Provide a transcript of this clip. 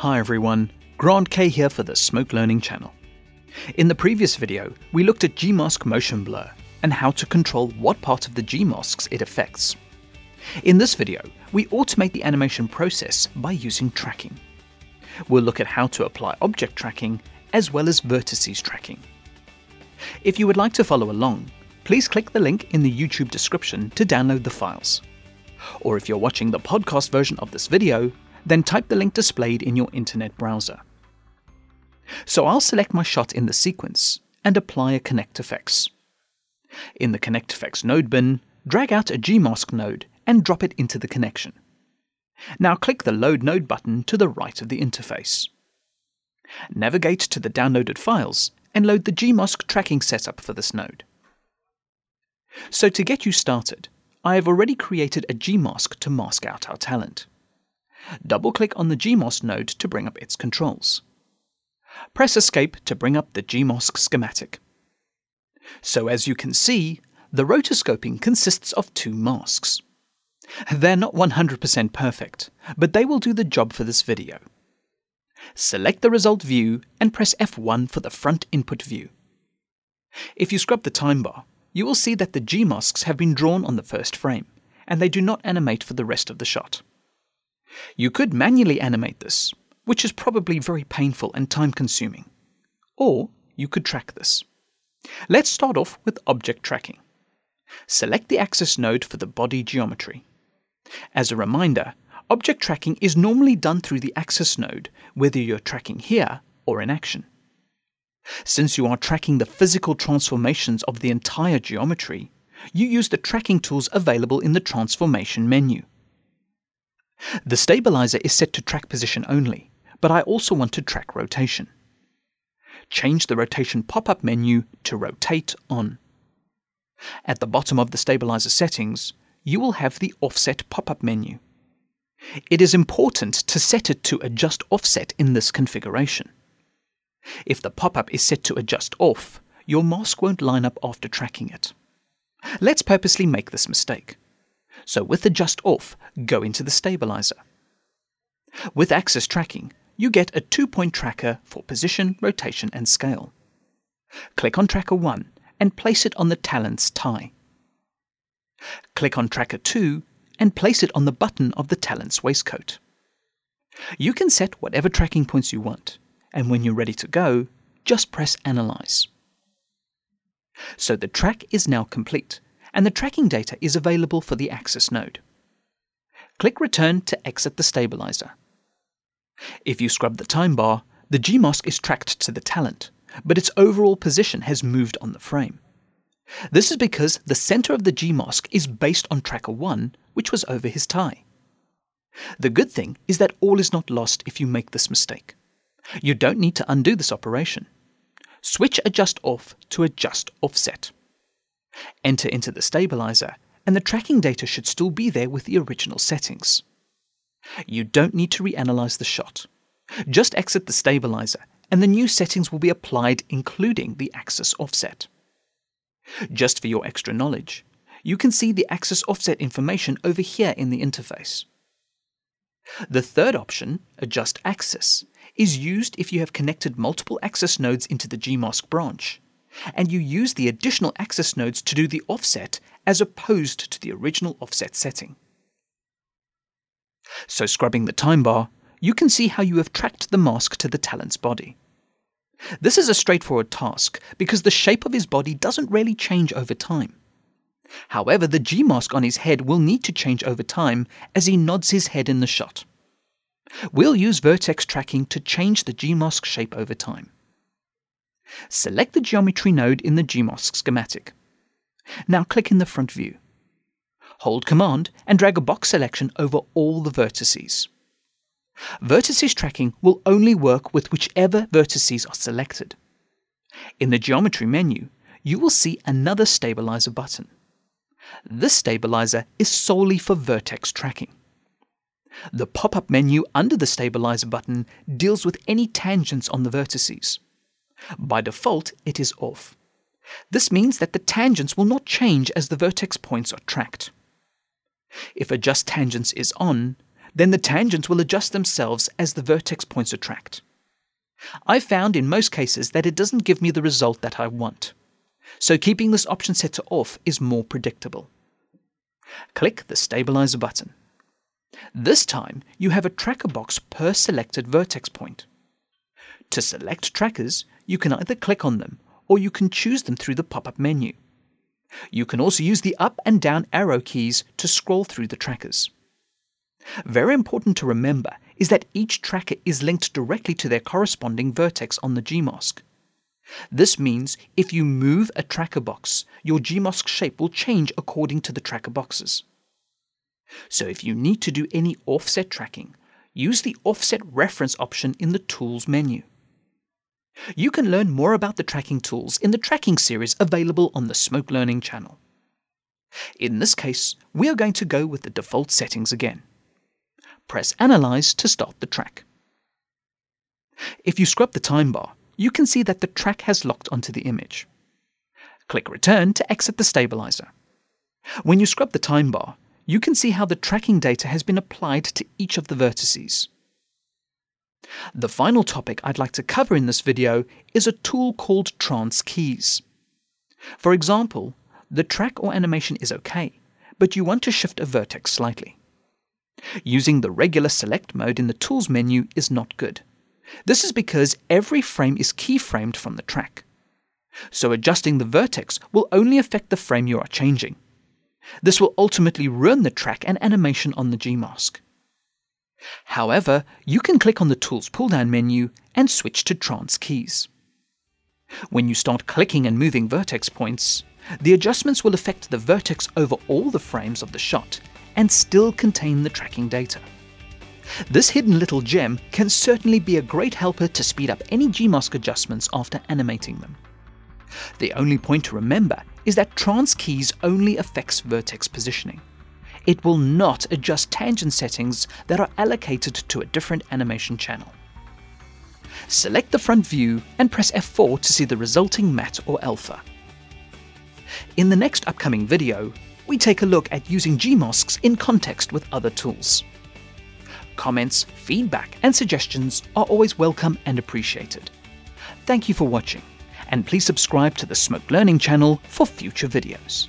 Hi everyone, Grant Kay here for the Smoke Learning channel. In the previous video, we looked at Gmask motion blur and how to control what part of the Gmasks it affects. In this video, we automate the animation process by using tracking. We'll look at how to apply object tracking as well as vertices tracking. If you would like to follow along, please click the link in the YouTube description to download the files. Or if you're watching the podcast version of this video, then type the link displayed in your internet browser. So I'll select my shot in the sequence and apply a Connect Effects. In the Connect Effects node bin, drag out a Gmask node and drop it into the connection. Now click the Load Node button to the right of the interface. Navigate to the downloaded files and load the Gmask tracking setup for this node. So to get you started, I have already created a Gmask to mask out our talent. Double-click on the Gmask node to bring up its controls. Press Escape to bring up the Gmask schematic. So as you can see, the rotoscoping consists of two masks. They're not 100% perfect, but they will do the job for this video. Select the result view and press F1 for the front input view. If you scrub the time bar, you will see that the Gmasks have been drawn on the first frame, and they do not animate for the rest of the shot. You could manually animate this, which is probably very painful and time consuming. Or you could track this. Let's start off with object tracking. Select the axis node for the body geometry. As a reminder, object tracking is normally done through the axis node, whether you're tracking here or in action. Since you are tracking the physical transformations of the entire geometry, you use the tracking tools available in the transformation menu. The stabilizer is set to track position only, but I also want to track rotation. Change the rotation pop-up menu to rotate on. At the bottom of the stabilizer settings, you will have the offset pop-up menu. It is important to set it to adjust offset in this configuration. If the pop-up is set to adjust off, your mask won't line up after tracking it. Let's purposely make this mistake. So with adjust off, go into the stabilizer. With axis tracking, you get a two-point tracker for position, rotation and scale. Click on tracker 1 and place it on the talent's tie. Click on tracker 2 and place it on the button of the talent's waistcoat. You can set whatever tracking points you want, and when you're ready to go, just press Analyze. So the track is now complete, and the tracking data is available for the Axis node. Click Return to exit the stabilizer. If you scrub the time bar, the Gmask is tracked to the talent, but its overall position has moved on the frame. This is because the center of the Gmask is based on tracker 1, which was over his tie. The good thing is that all is not lost if you make this mistake. You don't need to undo this operation. Switch Adjust Off to Adjust Offset. Enter into the stabilizer, and the tracking data should still be there with the original settings. You don't need to reanalyze the shot. Just exit the stabilizer, and the new settings will be applied, including the axis offset. Just for your extra knowledge, you can see the axis offset information over here in the interface. The third option, Adjust Axis, is used if you have connected multiple axis nodes into the Gmask branch, and you use the additional axis nodes to do the offset as opposed to the original offset setting. So scrubbing the time bar, you can see how you have tracked the mask to the talent's body. This is a straightforward task because the shape of his body doesn't really change over time. However, the G mask on his head will need to change over time as he nods his head in the shot. We'll use vertex tracking to change the G mask shape over time. Select the geometry node in the Gmask schematic. Now click in the front view. Hold Command and drag a box selection over all the vertices. Vertices tracking will only work with whichever vertices are selected. In the geometry menu, you will see another stabilizer button. This stabilizer is solely for vertex tracking. The pop-up menu under the stabilizer button deals with any tangents on the vertices. By default, it is off. This means that the tangents will not change as the vertex points are tracked. If adjust tangents is on, then the tangents will adjust themselves as the vertex points are tracked. I found in most cases that it doesn't give me the result that I want, so keeping this option set to off is more predictable. Click the Stabilizer button. This time, you have a tracker box per selected vertex point. To select trackers, you can either click on them or you can choose them through the pop-up menu. You can also use the up and down arrow keys to scroll through the trackers. Very important to remember is that each tracker is linked directly to their corresponding vertex on the Gmask. This means if you move a tracker box, your Gmask shape will change according to the tracker boxes. So if you need to do any offset tracking, use the Offset Reference option in the Tools menu. You can learn more about the tracking tools in the tracking series available on the Smoke Learning channel. In this case, we are going to go with the default settings again. Press Analyze to start the track. If you scrub the time bar, you can see that the track has locked onto the image. Click Return to exit the stabilizer. When you scrub the time bar, you can see how the tracking data has been applied to each of the vertices. The final topic I'd like to cover in this video is a tool called TransKeys. For example, the track or animation is okay, but you want to shift a vertex slightly. Using the regular select mode in the Tools menu is not good. This is because every frame is keyframed from the track. So adjusting the vertex will only affect the frame you are changing. This will ultimately ruin the track and animation on the Gmask. However, you can click on the Tools pull-down menu and switch to TransKeys. When you start clicking and moving vertex points, the adjustments will affect the vertex over all the frames of the shot and still contain the tracking data. This hidden little gem can certainly be a great helper to speed up any Gmask adjustments after animating them. The only point to remember is that trans keys only affects vertex positioning it will not adjust tangent settings that are allocated to a different animation channel. Select the front view and press F4 to see the resulting matte or alpha. In the next upcoming video, we take a look at using Gmasks in context with other tools. Comments, feedback, and suggestions are always welcome and appreciated. Thank you for watching, and please subscribe to the Smoke Learning channel for future videos.